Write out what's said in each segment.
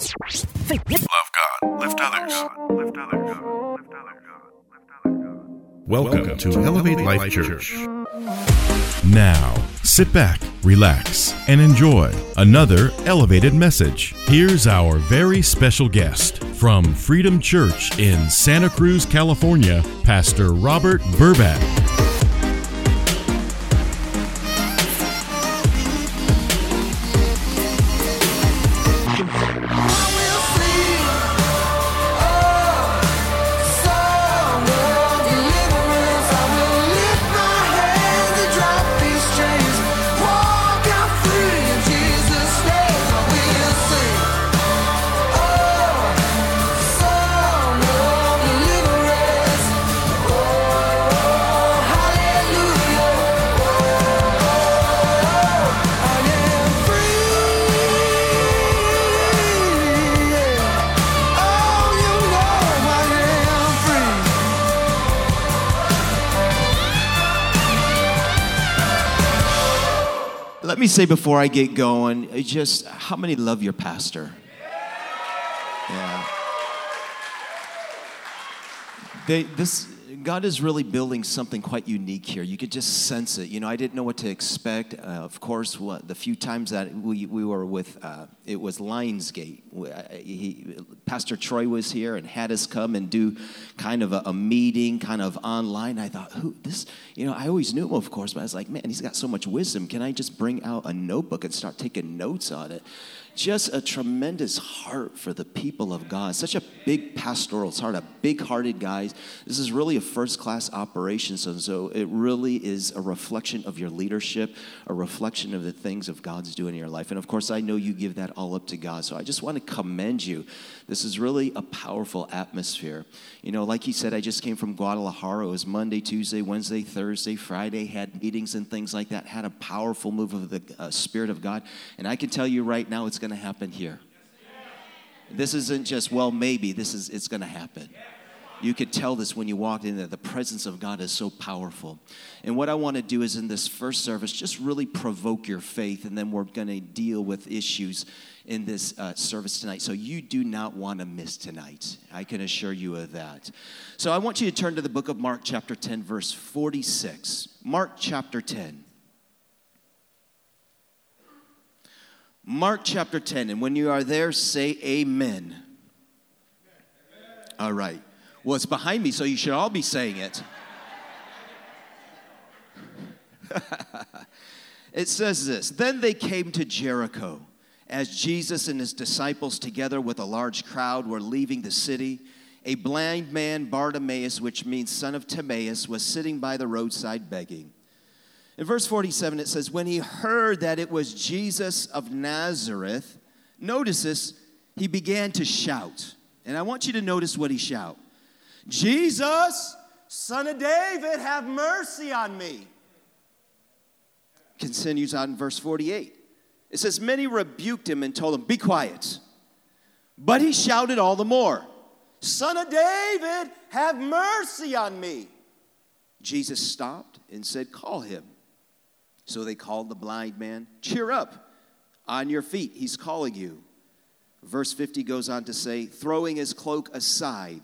Love God. Lift others. Lift others. Lift others. Welcome to Elevate Life Church. Now, sit back, relax, and enjoy another elevated message. Here's our very special guest from Freedom Church in Santa Cruz, California, Pastor Robert Burbatt. Say before I get going, just how many love your pastor? Yeah. They, this, God is really building something quite unique here. You could just sense it. You know, I didn't know what to expect. Uh, of course, what, the few times that we, we were with, uh, it was Lionsgate. He, Pastor Troy was here and had us come and do kind of a, a meeting, kind of online. I thought, who this? You know, I always knew him, of course, but I was like, man, he's got so much wisdom. Can I just bring out a notebook and start taking notes on it? Just a tremendous heart for the people of God. Such a big pastoral heart, a big hearted guy. This is really a first class operation. So, so it really is a reflection of your leadership, a reflection of the things of God's doing in your life. And of course, I know you give that all up to God. So I just want to commend you. This is really a powerful atmosphere. You know, like he said, I just came from Guadalajara. It was Monday, Tuesday, Wednesday, Thursday, Friday, had meetings and things like that, had a powerful move of the uh, Spirit of God. And I can tell you right now, it's going to happen here. This isn't just, well, maybe, this is, it's going to happen. You could tell this when you walked in there. The presence of God is so powerful. And what I want to do is in this first service, just really provoke your faith, and then we're going to deal with issues in this uh, service tonight. So you do not want to miss tonight. I can assure you of that. So I want you to turn to the book of Mark, chapter 10, verse 46. Mark, chapter 10. Mark chapter 10. And when you are there, say amen. All right. Well, it's behind me, so you should all be saying it. it says this Then they came to Jericho. As Jesus and his disciples, together with a large crowd, were leaving the city, a blind man, Bartimaeus, which means son of Timaeus, was sitting by the roadside begging. In verse 47, it says, When he heard that it was Jesus of Nazareth, notice this, he began to shout. And I want you to notice what he shout. Jesus, son of David, have mercy on me. Continues on in verse 48. It says, Many rebuked him and told him, Be quiet. But he shouted all the more, Son of David, have mercy on me. Jesus stopped and said, Call him. So they called the blind man, Cheer up, on your feet, he's calling you. Verse 50 goes on to say, Throwing his cloak aside,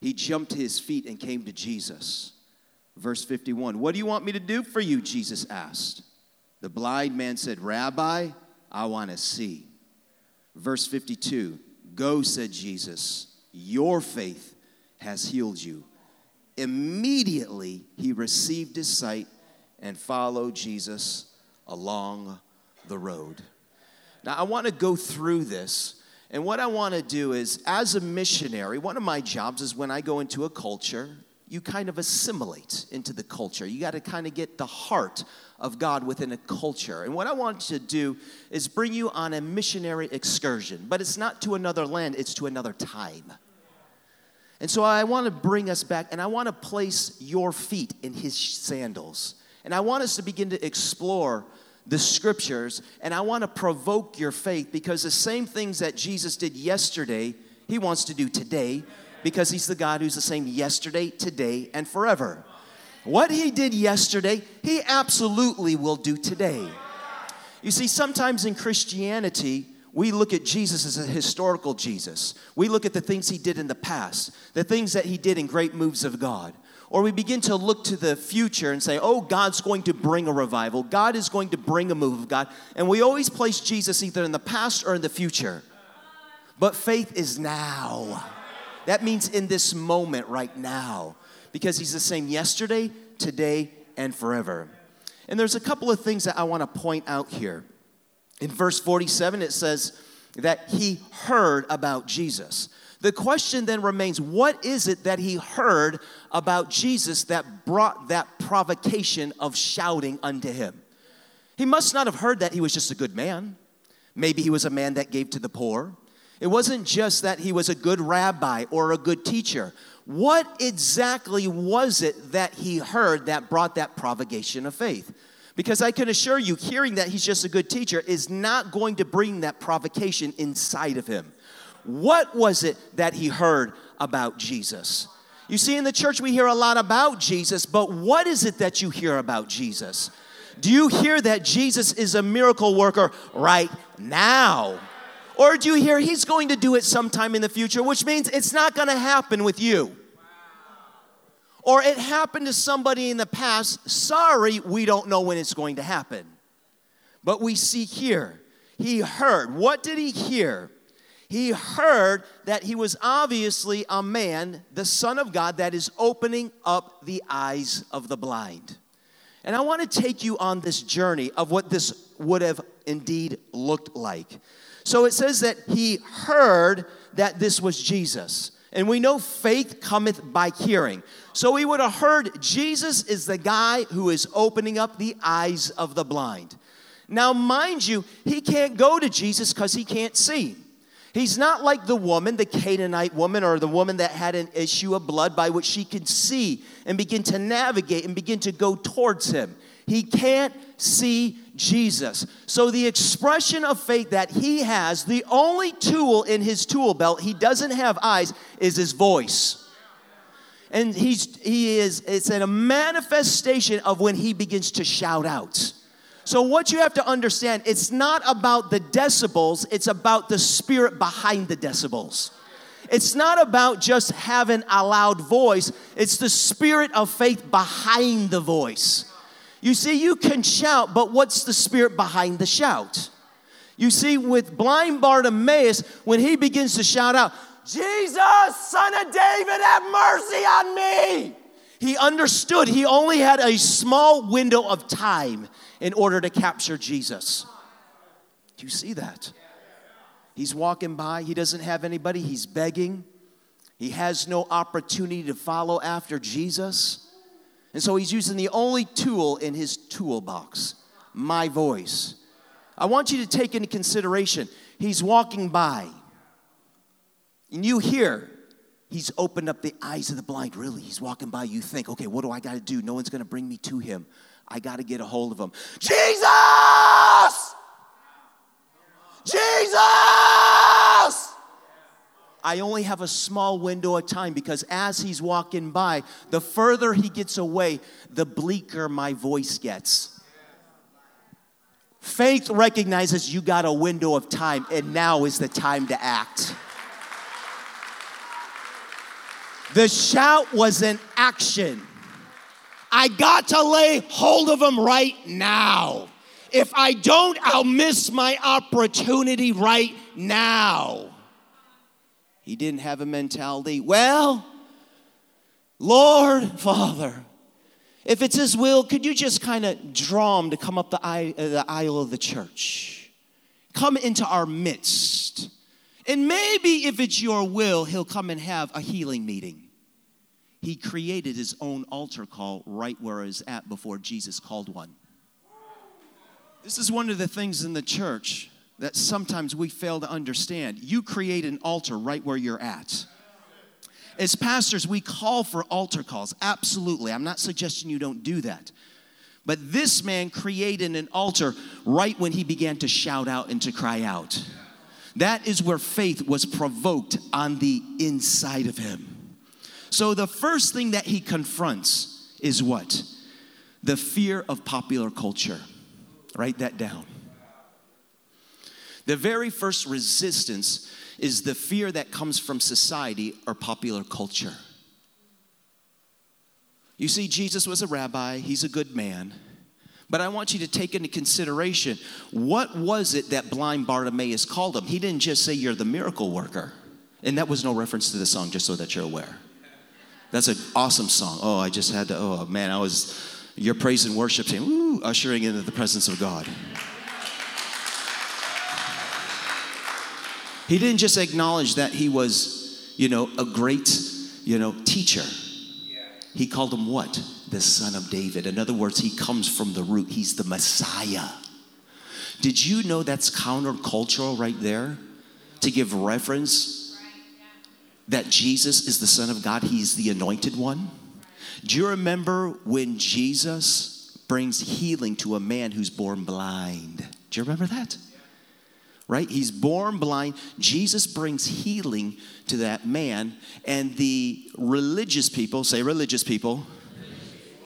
he jumped to his feet and came to Jesus. Verse 51, What do you want me to do for you? Jesus asked. The blind man said, Rabbi, I want to see. Verse 52, Go, said Jesus, your faith has healed you. Immediately he received his sight and follow Jesus along the road. Now, I want to go through this, and what I want to do is, as a missionary, one of my jobs is when I go into a culture, you kind of assimilate into the culture. You got to kind of get the heart of God within a culture. And what I want to do is bring you on a missionary excursion, but it's not to another land, it's to another time. And so I want to bring us back and I want to place your feet in his sandals. And I want us to begin to explore the scriptures and I want to provoke your faith because the same things that Jesus did yesterday, he wants to do today because he's the God who's the same yesterday, today, and forever. What he did yesterday, he absolutely will do today. You see, sometimes in Christianity, we look at Jesus as a historical Jesus. We look at the things he did in the past, the things that he did in great moves of God. Or we begin to look to the future and say, oh, God's going to bring a revival. God is going to bring a move of God. And we always place Jesus either in the past or in the future. But faith is now. That means in this moment right now. Because he's the same yesterday, today, and forever. And there's a couple of things that I want to point out here. In verse 47, it says that he heard about Jesus. The question then remains what is it that he heard about Jesus that brought that provocation of shouting unto him? He must not have heard that he was just a good man. Maybe he was a man that gave to the poor. It wasn't just that he was a good rabbi or a good teacher. What exactly was it that he heard that brought that provocation of faith? Because I can assure you, hearing that he's just a good teacher is not going to bring that provocation inside of him. What was it that he heard about Jesus? You see, in the church, we hear a lot about Jesus, but what is it that you hear about Jesus? Do you hear that Jesus is a miracle worker right now? Or do you hear he's going to do it sometime in the future, which means it's not going to happen with you? or it happened to somebody in the past. Sorry, we don't know when it's going to happen. But we see here, he heard. What did he hear? He heard that he was obviously a man, the Son of God, that is opening up the eyes of the blind. And I want to take you on this journey of what this would have indeed looked like. So it says that he heard that this was Jesus. And we know faith cometh by hearing. So he would have heard Jesus is the guy who is opening up the eyes of the blind. Now, mind you, he can't go to Jesus because he can't see. He's not like the woman, the Canaanite woman, or the woman that had an issue of blood by which she could see and begin to navigate and begin to go towards him. He can't see Jesus. So, the expression of faith that he has, the only tool in his tool belt, he doesn't have eyes, is his voice. And he's, he is, it's a manifestation of when he begins to shout out. So, what you have to understand, it's not about the decibels, it's about the spirit behind the decibels. It's not about just having a loud voice, it's the spirit of faith behind the voice. You see, you can shout, but what's the spirit behind the shout? You see, with blind Bartimaeus, when he begins to shout out, Jesus, son of David, have mercy on me. He understood he only had a small window of time in order to capture Jesus. Do you see that? He's walking by, he doesn't have anybody, he's begging. He has no opportunity to follow after Jesus. And so he's using the only tool in his toolbox my voice. I want you to take into consideration he's walking by, and you hear he's opened up the eyes of the blind. Really, he's walking by. You think, okay, what do I got to do? No one's going to bring me to him. I got to get a hold of him. Jesus! Jesus! I only have a small window of time because as he's walking by, the further he gets away, the bleaker my voice gets. Faith recognizes you got a window of time, and now is the time to act. The shout was an action. I got to lay hold of him right now. If I don't, I'll miss my opportunity right now. He didn't have a mentality, well, Lord, Father, if it's His will, could you just kind of draw him to come up the aisle, uh, the aisle of the church? Come into our midst. And maybe if it's your will, He'll come and have a healing meeting. He created His own altar call right where He was at before Jesus called one. This is one of the things in the church that sometimes we fail to understand. You create an altar right where you're at. As pastors, we call for altar calls. Absolutely. I'm not suggesting you don't do that. But this man created an altar right when he began to shout out and to cry out. That is where faith was provoked on the inside of him. So the first thing that he confronts is what? The fear of popular culture. Write that down. The very first resistance is the fear that comes from society or popular culture. You see, Jesus was a rabbi, he's a good man. But I want you to take into consideration what was it that blind Bartimaeus called him? He didn't just say, You're the miracle worker. And that was no reference to the song, just so that you're aware. That's an awesome song. Oh, I just had to, oh man, I was, your praise and worship team, woo, ushering into the presence of God. He didn't just acknowledge that he was, you know, a great, you know, teacher. He called him what? The son of David. In other words, he comes from the root. He's the Messiah. Did you know that's countercultural right there? To give reference that Jesus is the Son of God, He's the anointed one. Do you remember when Jesus brings healing to a man who's born blind? Do you remember that? right? He's born blind. Jesus brings healing to that man, and the religious people say, religious people,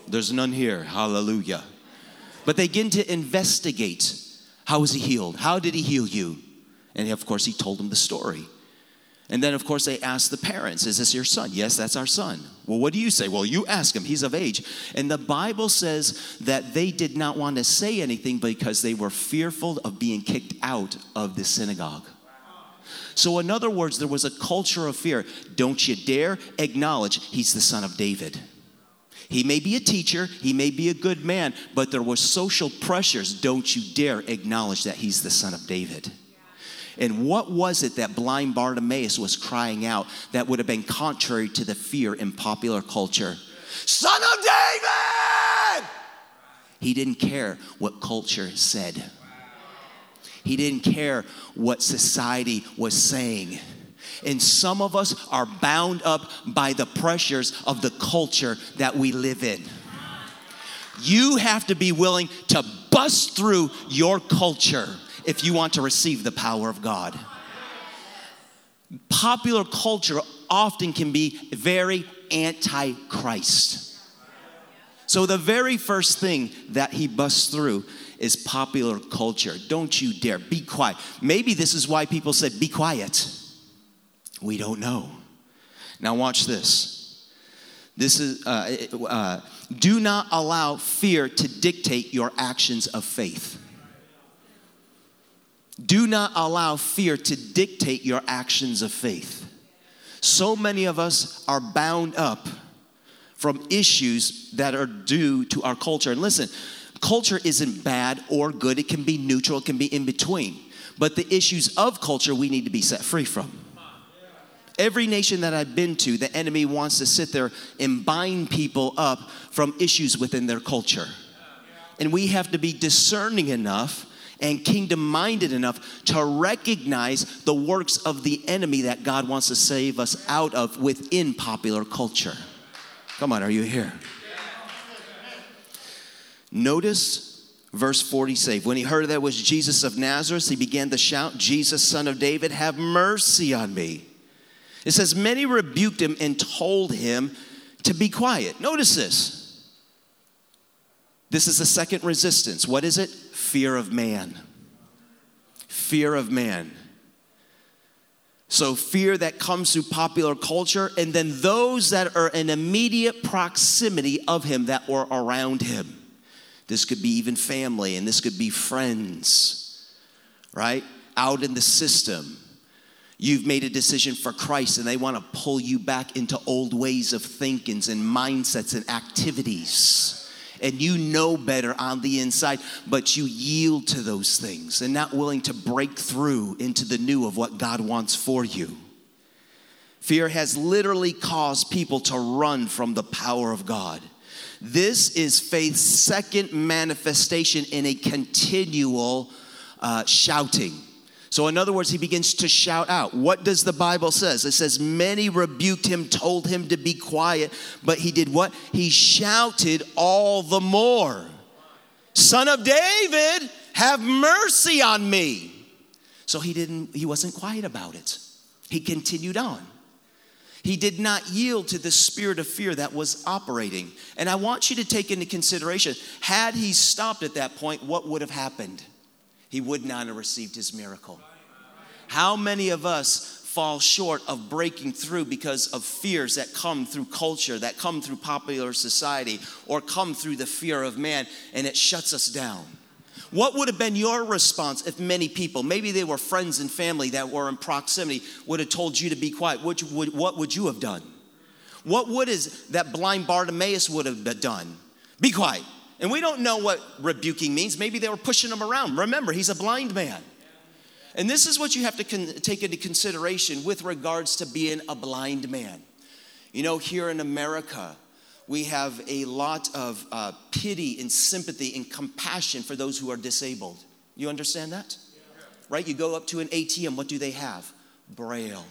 there's none here. Hallelujah. But they begin to investigate how was he healed? How did he heal you? And of course, he told them the story. And then, of course, they ask the parents, Is this your son? Yes, that's our son. Well, what do you say? Well, you ask him. He's of age. And the Bible says that they did not want to say anything because they were fearful of being kicked out of the synagogue. So, in other words, there was a culture of fear. Don't you dare acknowledge he's the son of David. He may be a teacher, he may be a good man, but there were social pressures. Don't you dare acknowledge that he's the son of David. And what was it that blind Bartimaeus was crying out that would have been contrary to the fear in popular culture? Son of David! He didn't care what culture said. He didn't care what society was saying. And some of us are bound up by the pressures of the culture that we live in. You have to be willing to bust through your culture if you want to receive the power of God. Popular culture often can be very anti Christ. So, the very first thing that he busts through is popular culture. Don't you dare be quiet. Maybe this is why people said, Be quiet. We don't know. Now, watch this. This is, uh, uh, do not allow fear to dictate your actions of faith. Do not allow fear to dictate your actions of faith. So many of us are bound up from issues that are due to our culture. And listen, culture isn't bad or good, it can be neutral, it can be in between. But the issues of culture we need to be set free from. Every nation that I've been to, the enemy wants to sit there and bind people up from issues within their culture. And we have to be discerning enough and kingdom minded enough to recognize the works of the enemy that God wants to save us out of within popular culture. Come on, are you here? Notice verse 40 say, When he heard that was Jesus of Nazareth, he began to shout, Jesus, son of David, have mercy on me. It says, Many rebuked him and told him to be quiet. Notice this. This is the second resistance. What is it? fear of man. Fear of man. So, fear that comes through popular culture, and then those that are in immediate proximity of him that were around him. This could be even family, and this could be friends, right? Out in the system. You've made a decision for Christ, and they want to pull you back into old ways of thinkings and mindsets and activities and you know better on the inside, but you yield to those things and not willing to break through into the new of what God wants for you. Fear has literally caused people to run from the power of God. This is faith's second manifestation in a continual uh, shouting. So, in other words, he begins to shout out. What does the Bible says? It says, Many rebuked him, told him to be quiet, but he did what? He shouted all the more. Son of David, have mercy on me. So he didn't, he wasn't quiet about it. He continued on. He did not yield to the spirit of fear that was operating. And I want you to take into consideration had he stopped at that point, what would have happened? He would not have received his miracle. How many of us fall short of breaking through because of fears that come through culture, that come through popular society, or come through the fear of man, and it shuts us down? What would have been your response if many people, maybe they were friends and family that were in proximity, would have told you to be quiet? What would, what would you have done? What would is that blind Bartimaeus would have done? Be quiet. And we don't know what rebuking means. Maybe they were pushing him around. Remember, he's a blind man. And this is what you have to con- take into consideration with regards to being a blind man. You know, here in America, we have a lot of uh, pity and sympathy and compassion for those who are disabled. You understand that? Right? You go up to an ATM, what do they have? Braille.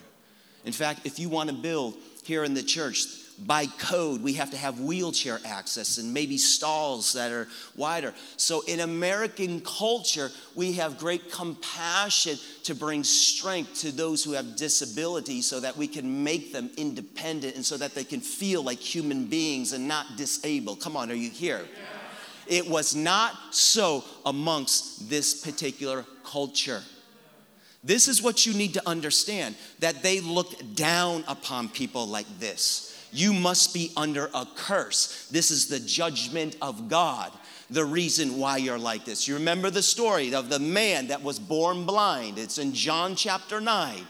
In fact, if you want to build here in the church, by code, we have to have wheelchair access and maybe stalls that are wider. So, in American culture, we have great compassion to bring strength to those who have disabilities so that we can make them independent and so that they can feel like human beings and not disabled. Come on, are you here? It was not so amongst this particular culture. This is what you need to understand that they look down upon people like this. You must be under a curse. This is the judgment of God, the reason why you're like this. You remember the story of the man that was born blind. It's in John chapter 9.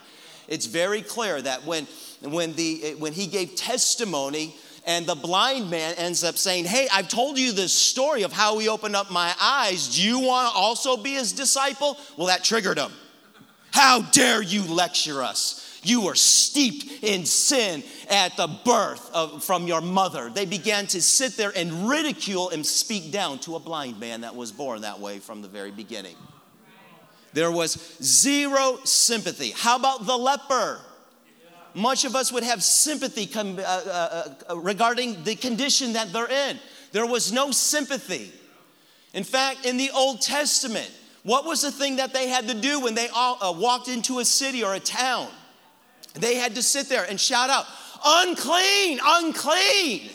It's very clear that when, when, the, when he gave testimony, and the blind man ends up saying, Hey, I've told you this story of how he opened up my eyes. Do you want to also be his disciple? Well, that triggered him. How dare you lecture us? You were steeped in sin at the birth of, from your mother. They began to sit there and ridicule and speak down to a blind man that was born that way from the very beginning. There was zero sympathy. How about the leper? Much of us would have sympathy com- uh, uh, uh, regarding the condition that they're in. There was no sympathy. In fact, in the Old Testament, what was the thing that they had to do when they all, uh, walked into a city or a town? They had to sit there and shout out, unclean, unclean.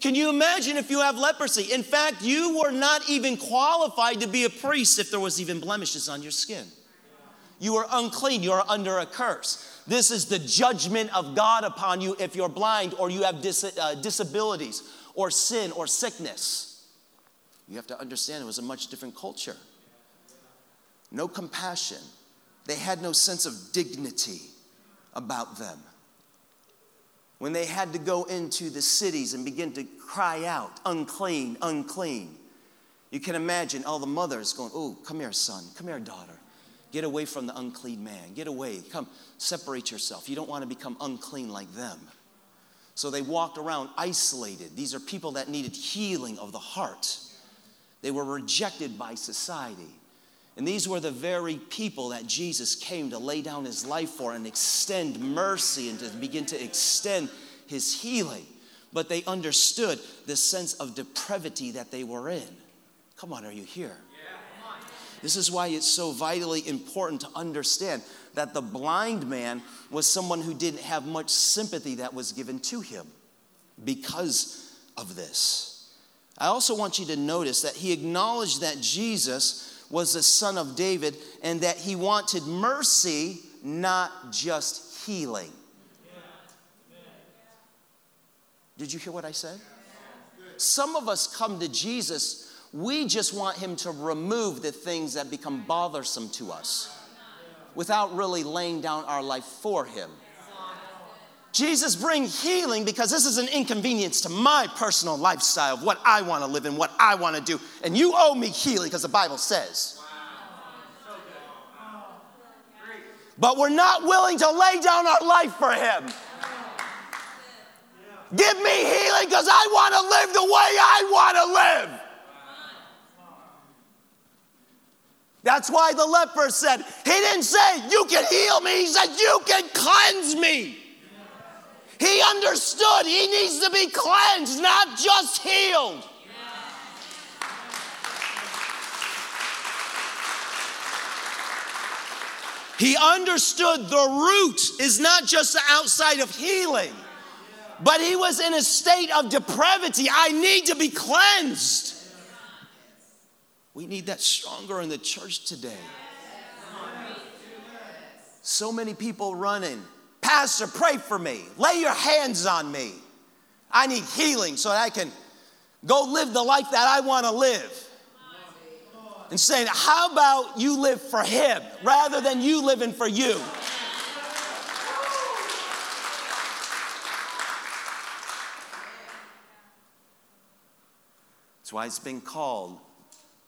Can you imagine if you have leprosy? In fact, you were not even qualified to be a priest if there was even blemishes on your skin. You are unclean, you are under a curse. This is the judgment of God upon you if you're blind or you have dis- uh, disabilities or sin or sickness. You have to understand it was a much different culture. No compassion. They had no sense of dignity about them. When they had to go into the cities and begin to cry out, unclean, unclean, you can imagine all the mothers going, Oh, come here, son, come here, daughter. Get away from the unclean man. Get away. Come, separate yourself. You don't want to become unclean like them. So they walked around isolated. These are people that needed healing of the heart. They were rejected by society. And these were the very people that Jesus came to lay down his life for and extend mercy and to begin to extend his healing. But they understood the sense of depravity that they were in. Come on, are you here? This is why it's so vitally important to understand that the blind man was someone who didn't have much sympathy that was given to him because of this. I also want you to notice that he acknowledged that Jesus was the son of David and that he wanted mercy, not just healing. Did you hear what I said? Some of us come to Jesus, we just want him to remove the things that become bothersome to us without really laying down our life for him. Jesus, bring healing because this is an inconvenience to my personal lifestyle of what I want to live in, what I want to do. And you owe me healing because the Bible says. But we're not willing to lay down our life for Him. Give me healing because I want to live the way I want to live. That's why the leper said, He didn't say, You can heal me. He said, You can cleanse me. He understood he needs to be cleansed, not just healed. He understood the root is not just the outside of healing, but he was in a state of depravity. I need to be cleansed. We need that stronger in the church today. So many people running. Pastor, pray for me. Lay your hands on me. I need healing so that I can go live the life that I want to live. And saying, How about you live for Him rather than you living for you? That's why it's been called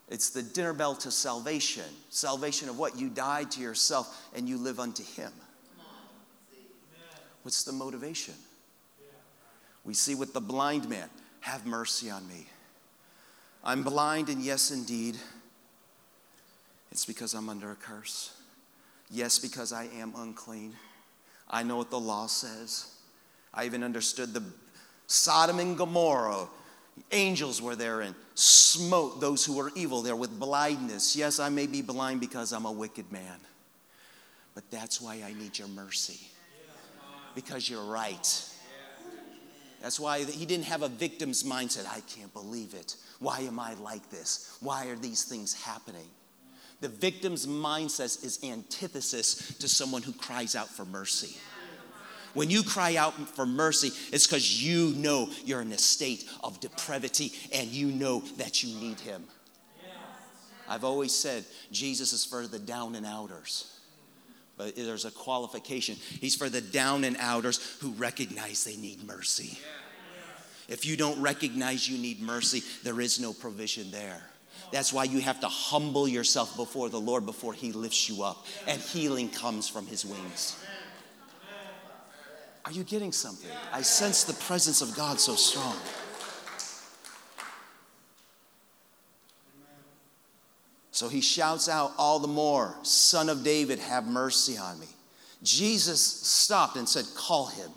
it's the dinner bell to salvation. Salvation of what? You died to yourself and you live unto Him. What's the motivation? We see with the blind man have mercy on me. I'm blind, and yes, indeed, it's because I'm under a curse. Yes, because I am unclean. I know what the law says. I even understood the Sodom and Gomorrah Angels were there and smote those who were evil there with blindness. Yes, I may be blind because I'm a wicked man, but that's why I need your mercy. Because you're right. That's why he didn't have a victim's mindset. I can't believe it. Why am I like this? Why are these things happening? The victim's mindset is antithesis to someone who cries out for mercy. When you cry out for mercy, it's because you know you're in a state of depravity and you know that you need Him. I've always said Jesus is for the down and outers. But there's a qualification. He's for the down and outers who recognize they need mercy. If you don't recognize you need mercy, there is no provision there. That's why you have to humble yourself before the Lord before He lifts you up, and healing comes from His wings. Are you getting something? I sense the presence of God so strong. So he shouts out all the more, Son of David, have mercy on me. Jesus stopped and said, Call him.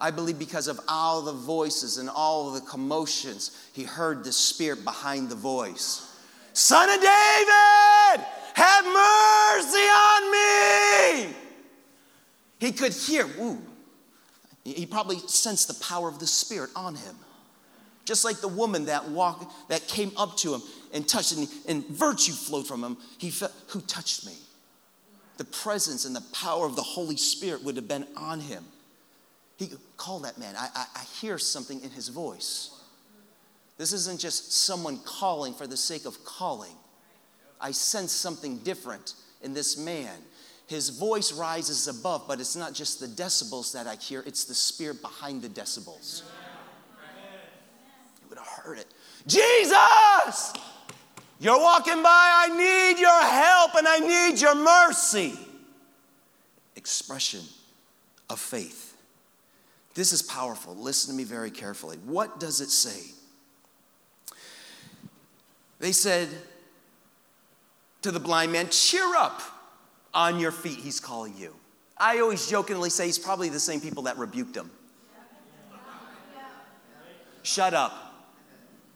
I believe because of all the voices and all the commotions, he heard the spirit behind the voice Son of David, have mercy on me. He could hear, woo. He probably sensed the power of the Spirit on him. Just like the woman that walked, that came up to him and touched, and, and virtue flowed from him. He felt, who touched me? The presence and the power of the Holy Spirit would have been on him. He called that man. I, I, I hear something in his voice. This isn't just someone calling for the sake of calling. I sense something different in this man his voice rises above, but it's not just the decibels that I hear, it's the spirit behind the decibels. You would have heard it. Jesus! You're walking by, I need your help and I need your mercy. Expression of faith. This is powerful. Listen to me very carefully. What does it say? They said to the blind man, Cheer up on your feet, he's calling you. I always jokingly say he's probably the same people that rebuked him. Shut up.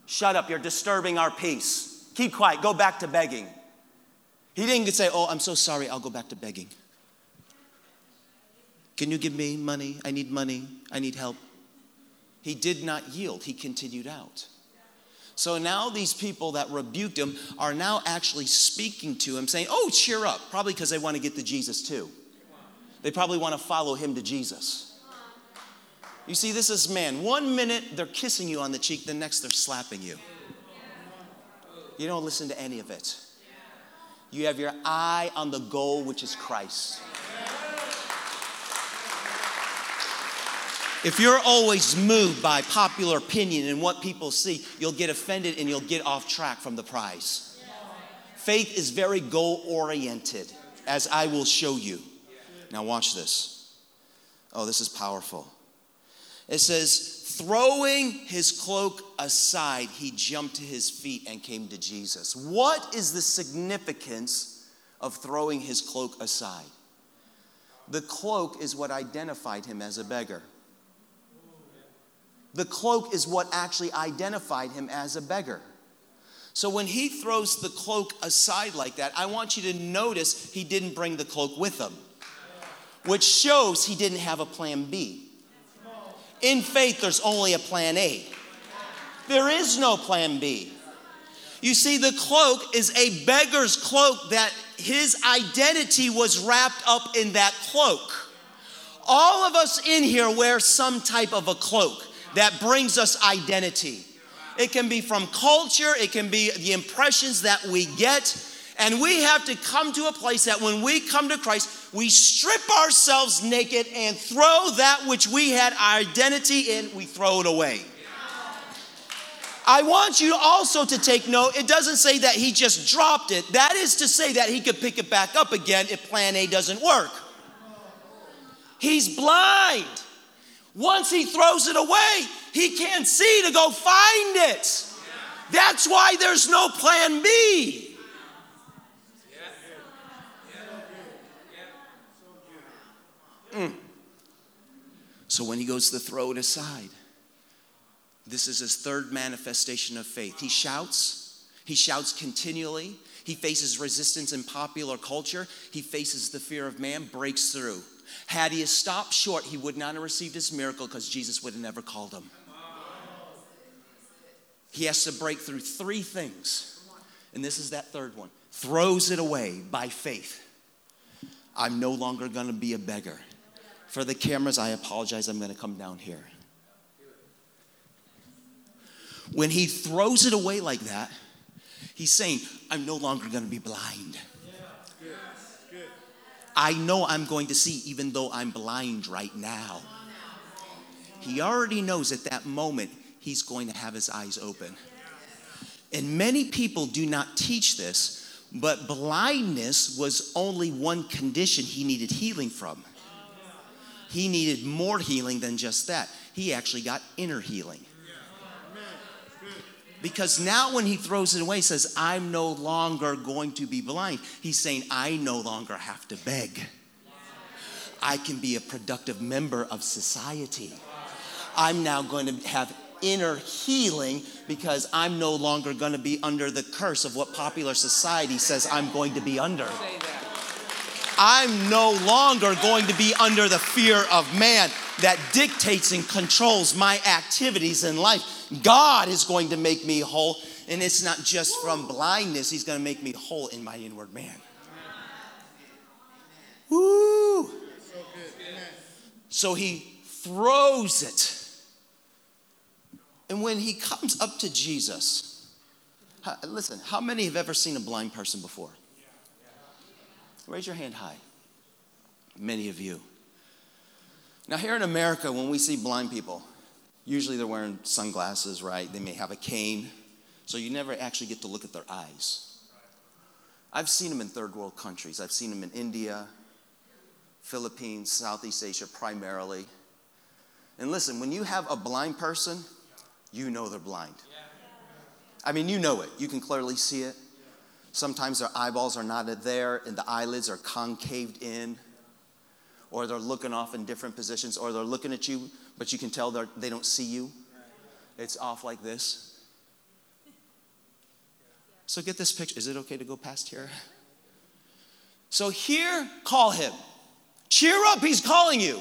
Shut up. You're disturbing our peace. Keep quiet. Go back to begging. He didn't say, Oh, I'm so sorry. I'll go back to begging. Can you give me money? I need money. I need help. He did not yield. He continued out. So now these people that rebuked him are now actually speaking to him, saying, Oh, cheer up. Probably because they want to get to Jesus too. They probably want to follow him to Jesus. You see, this is man. One minute they're kissing you on the cheek, the next they're slapping you. You don't listen to any of it. You have your eye on the goal, which is Christ. If you're always moved by popular opinion and what people see, you'll get offended and you'll get off track from the prize. Faith is very goal oriented, as I will show you. Now, watch this. Oh, this is powerful. It says, throwing his cloak aside, he jumped to his feet and came to Jesus. What is the significance of throwing his cloak aside? The cloak is what identified him as a beggar. The cloak is what actually identified him as a beggar. So when he throws the cloak aside like that, I want you to notice he didn't bring the cloak with him, which shows he didn't have a plan B. In faith, there's only a plan A. There is no plan B. You see, the cloak is a beggar's cloak that his identity was wrapped up in that cloak. All of us in here wear some type of a cloak that brings us identity. It can be from culture, it can be the impressions that we get. And we have to come to a place that when we come to Christ, we strip ourselves naked and throw that which we had identity in, we throw it away. I want you also to take note, it doesn't say that he just dropped it. That is to say that he could pick it back up again if plan A doesn't work. He's blind. Once he throws it away, he can't see to go find it. That's why there's no plan B. Mm. So when he goes to throw it aside, this is his third manifestation of faith. He shouts, he shouts continually. He faces resistance in popular culture. He faces the fear of man, breaks through. Had he stopped short, he would not have received his miracle because Jesus would have never called him. He has to break through three things. And this is that third one throws it away by faith. I'm no longer going to be a beggar. For the cameras, I apologize. I'm going to come down here. When he throws it away like that, he's saying, I'm no longer going to be blind. I know I'm going to see even though I'm blind right now. He already knows at that moment he's going to have his eyes open. And many people do not teach this, but blindness was only one condition he needed healing from. He needed more healing than just that. He actually got inner healing. Because now when he throws it away, he says, I'm no longer going to be blind. He's saying, I no longer have to beg. I can be a productive member of society. I'm now going to have inner healing because I'm no longer going to be under the curse of what popular society says I'm going to be under. I'm no longer going to be under the fear of man that dictates and controls my activities in life. God is going to make me whole, and it's not just from blindness, He's going to make me whole in my inward man. Woo! So he throws it. And when he comes up to Jesus, listen, how many have ever seen a blind person before? Raise your hand high. Many of you. Now, here in America, when we see blind people, usually they're wearing sunglasses, right? They may have a cane, so you never actually get to look at their eyes. I've seen them in third world countries. I've seen them in India, Philippines, Southeast Asia primarily. And listen, when you have a blind person, you know they're blind. I mean, you know it. You can clearly see it. Sometimes their eyeballs are not there and the eyelids are concaved in, or they're looking off in different positions, or they're looking at you, but you can tell they don't see you. It's off like this. So get this picture. Is it okay to go past here? So here, call him. Cheer up, he's calling you.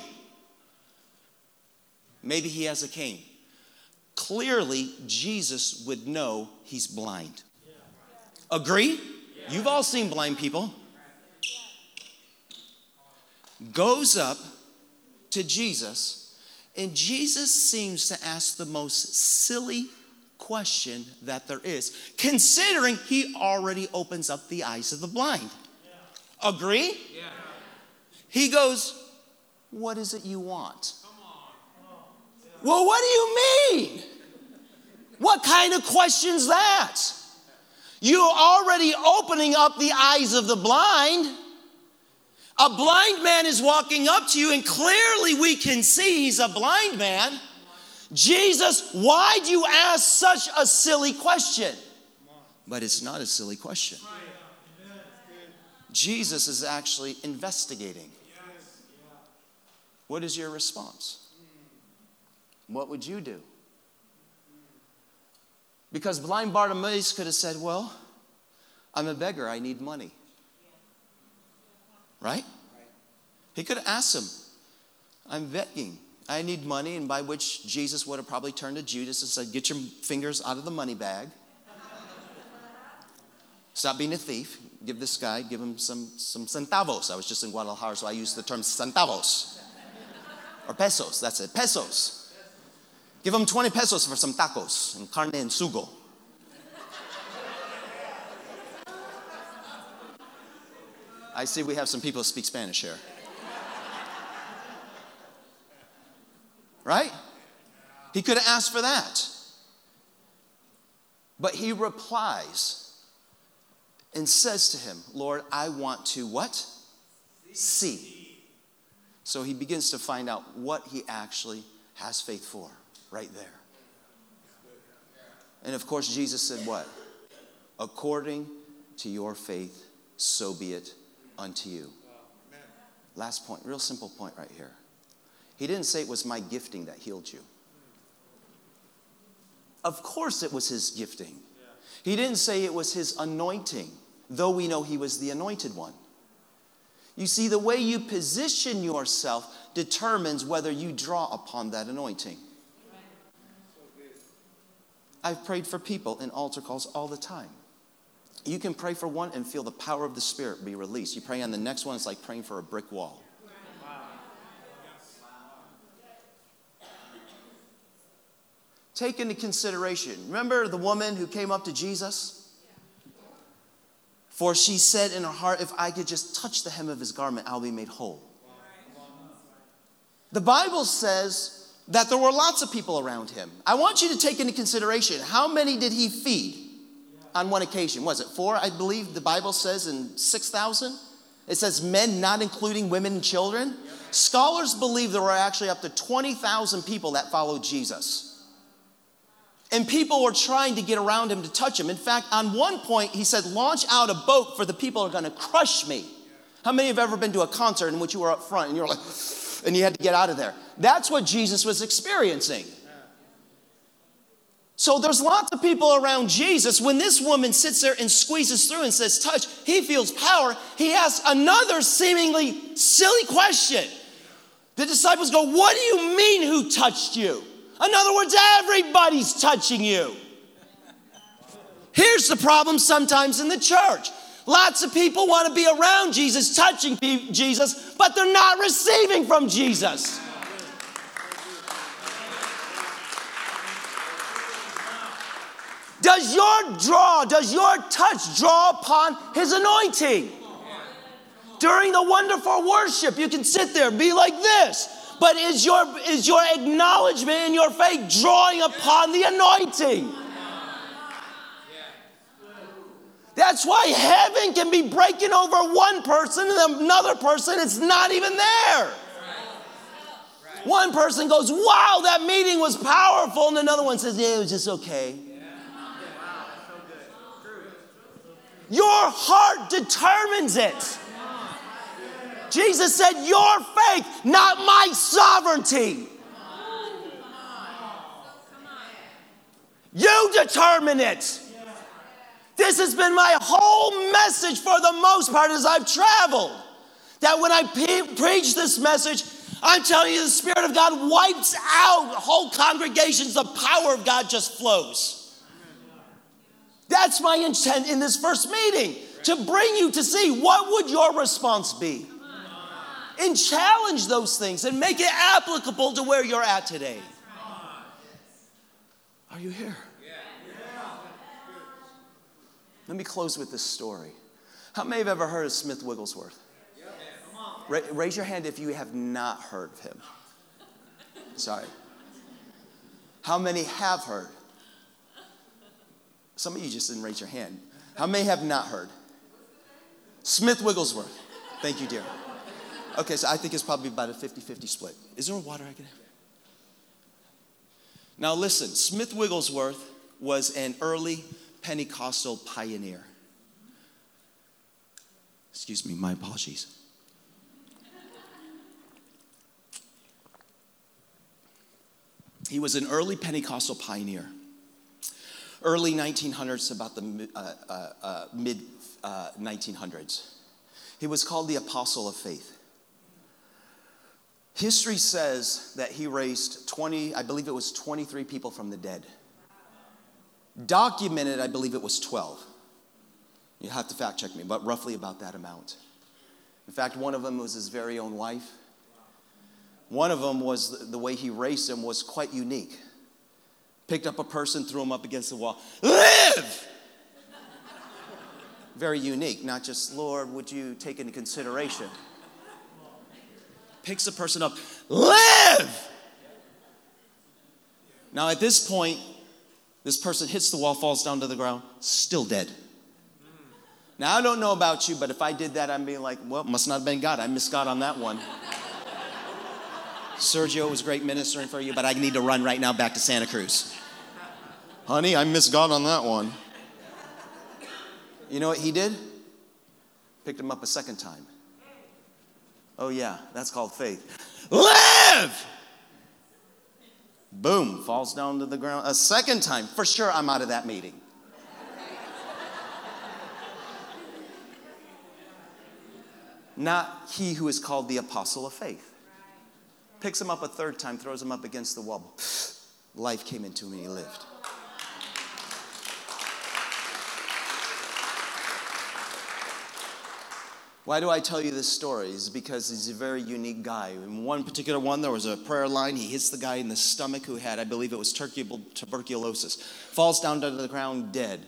Maybe he has a cane. Clearly, Jesus would know he's blind. Agree? You've all seen blind people. Goes up to Jesus, and Jesus seems to ask the most silly question that there is, considering he already opens up the eyes of the blind. Agree? He goes, What is it you want? Well, what do you mean? What kind of question's that? You're already opening up the eyes of the blind. A blind man is walking up to you, and clearly we can see he's a blind man. Jesus, why do you ask such a silly question? But it's not a silly question. Jesus is actually investigating. What is your response? What would you do? Because blind Bartimaeus could have said, Well, I'm a beggar, I need money. Right? He could have asked him, I'm begging, I need money, and by which Jesus would have probably turned to Judas and said, Get your fingers out of the money bag. Stop being a thief. Give this guy, give him some, some centavos. I was just in Guadalajara, so I use the term centavos. or pesos, that's it, pesos. Give him 20 pesos for some tacos and carne and sugo. I see we have some people who speak Spanish here. Right? He could have asked for that. But he replies and says to him, Lord, I want to what? See. So he begins to find out what he actually has faith for right there. And of course, Jesus said, What? According to your faith, so be it unto you. Last point, real simple point right here. He didn't say it was my gifting that healed you. Of course, it was his gifting. He didn't say it was his anointing, though we know he was the anointed one. You see, the way you position yourself determines whether you draw upon that anointing. I've prayed for people in altar calls all the time. You can pray for one and feel the power of the Spirit be released. You pray on the next one, it's like praying for a brick wall. Take into consideration. Remember the woman who came up to Jesus? For she said in her heart, If I could just touch the hem of his garment, I'll be made whole. The Bible says that there were lots of people around him. I want you to take into consideration how many did he feed? on one occasion. Was it four? I believe the Bible says in 6,000. It says men, not including women and children. Scholars believe there were actually up to 20,000 people that followed Jesus. And people were trying to get around him to touch him. In fact, on one point, he said, Launch out a boat for the people are going to crush me. How many have ever been to a concert in which you were up front and you're like, and you had to get out of there? That's what Jesus was experiencing. So there's lots of people around Jesus. When this woman sits there and squeezes through and says, touch, he feels power. He asks another seemingly silly question. The disciples go, What do you mean, who touched you? In other words, everybody's touching you. Here's the problem sometimes in the church. Lots of people want to be around Jesus, touching Jesus, but they're not receiving from Jesus. Does your draw, does your touch draw upon his anointing? During the wonderful worship, you can sit there, be like this. But is your, is your acknowledgement and your faith drawing upon the anointing? That's why heaven can be breaking over one person and another person, it's not even there. One person goes, Wow, that meeting was powerful. And another one says, Yeah, it was just okay. Your heart determines it. Jesus said, Your faith, not my sovereignty. You determine it. This has been my whole message for the most part as I've traveled. That when I pe- preach this message, I'm telling you, the Spirit of God wipes out whole congregations. The power of God just flows. That's my intent in this first meeting to bring you to see what would your response be. And challenge those things and make it applicable to where you're at today. Are you here? Let me close with this story. How many have ever heard of Smith Wigglesworth? raise your hand if you have not heard of him. Sorry. How many have heard? Some of you just didn't raise your hand. How many have not heard? Smith Wigglesworth. Thank you, dear. Okay, so I think it's probably about a 50 50 split. Is there a water I can have? Now, listen, Smith Wigglesworth was an early Pentecostal pioneer. Excuse me, my apologies. He was an early Pentecostal pioneer early 1900s, about the uh, uh, uh, mid 1900s. Uh, he was called the Apostle of Faith. History says that he raised 20, I believe it was 23 people from the dead. Documented, I believe it was 12. You have to fact check me, but roughly about that amount. In fact, one of them was his very own wife. One of them was the way he raised him was quite unique. Picked up a person, threw him up against the wall. Live! Very unique, not just, Lord, would you take into consideration? Picks a person up, live! Now, at this point, this person hits the wall, falls down to the ground, still dead. Now, I don't know about you, but if I did that, I'd be like, well, must not have been God. I missed God on that one. Sergio was great ministering for you, but I need to run right now back to Santa Cruz. Honey, I missed God on that one. You know what he did? Picked him up a second time. Oh, yeah, that's called faith. Live! Boom, falls down to the ground a second time. For sure, I'm out of that meeting. Not he who is called the apostle of faith. Picks him up a third time, throws him up against the wall. Life came into him and he lived. Why do I tell you this story? Is because he's a very unique guy. In one particular one, there was a prayer line. He hits the guy in the stomach who had, I believe it was tuberculosis, falls down to the ground dead.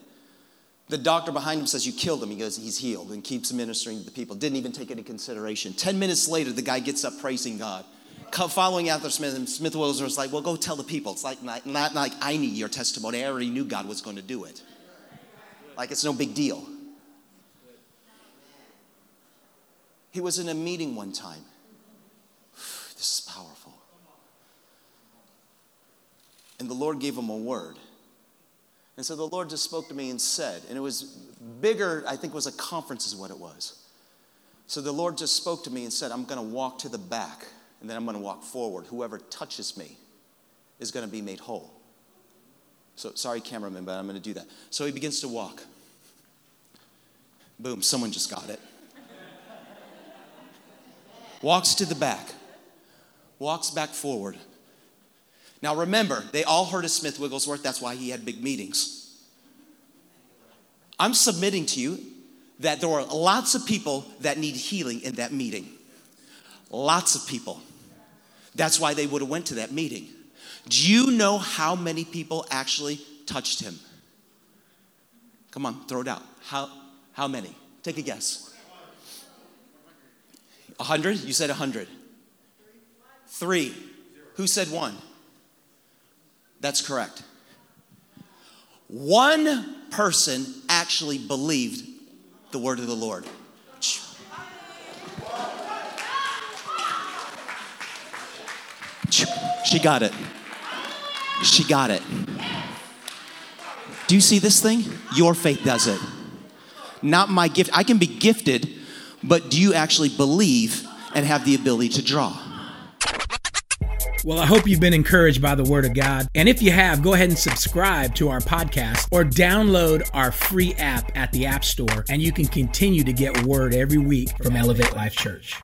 The doctor behind him says, You killed him. He goes, He's healed and keeps ministering to the people. Didn't even take into consideration. Ten minutes later, the guy gets up praising God. Following after Smith, Smith Wigglesworth was like, Well, go tell the people. It's like, not, not like I need your testimony. I already knew God was going to do it. Like it's no big deal. He was in a meeting one time. This is powerful. And the Lord gave him a word. And so the Lord just spoke to me and said, and it was bigger, I think was a conference, is what it was. So the Lord just spoke to me and said, I'm going to walk to the back and then I'm going to walk forward. Whoever touches me is going to be made whole. So sorry, cameraman, but I'm going to do that. So he begins to walk. Boom, someone just got it walks to the back, walks back forward. Now remember, they all heard of Smith Wigglesworth, that's why he had big meetings. I'm submitting to you that there were lots of people that need healing in that meeting. Lots of people. That's why they would have went to that meeting. Do you know how many people actually touched him? Come on, throw it out. How, how many? Take a guess. 100? You said 100. Three. Who said one? That's correct. One person actually believed the word of the Lord. She got it. She got it. Do you see this thing? Your faith does it. Not my gift. I can be gifted but do you actually believe and have the ability to draw? Well, I hope you've been encouraged by the Word of God. And if you have, go ahead and subscribe to our podcast or download our free app at the App Store, and you can continue to get Word every week from Elevate Life Church.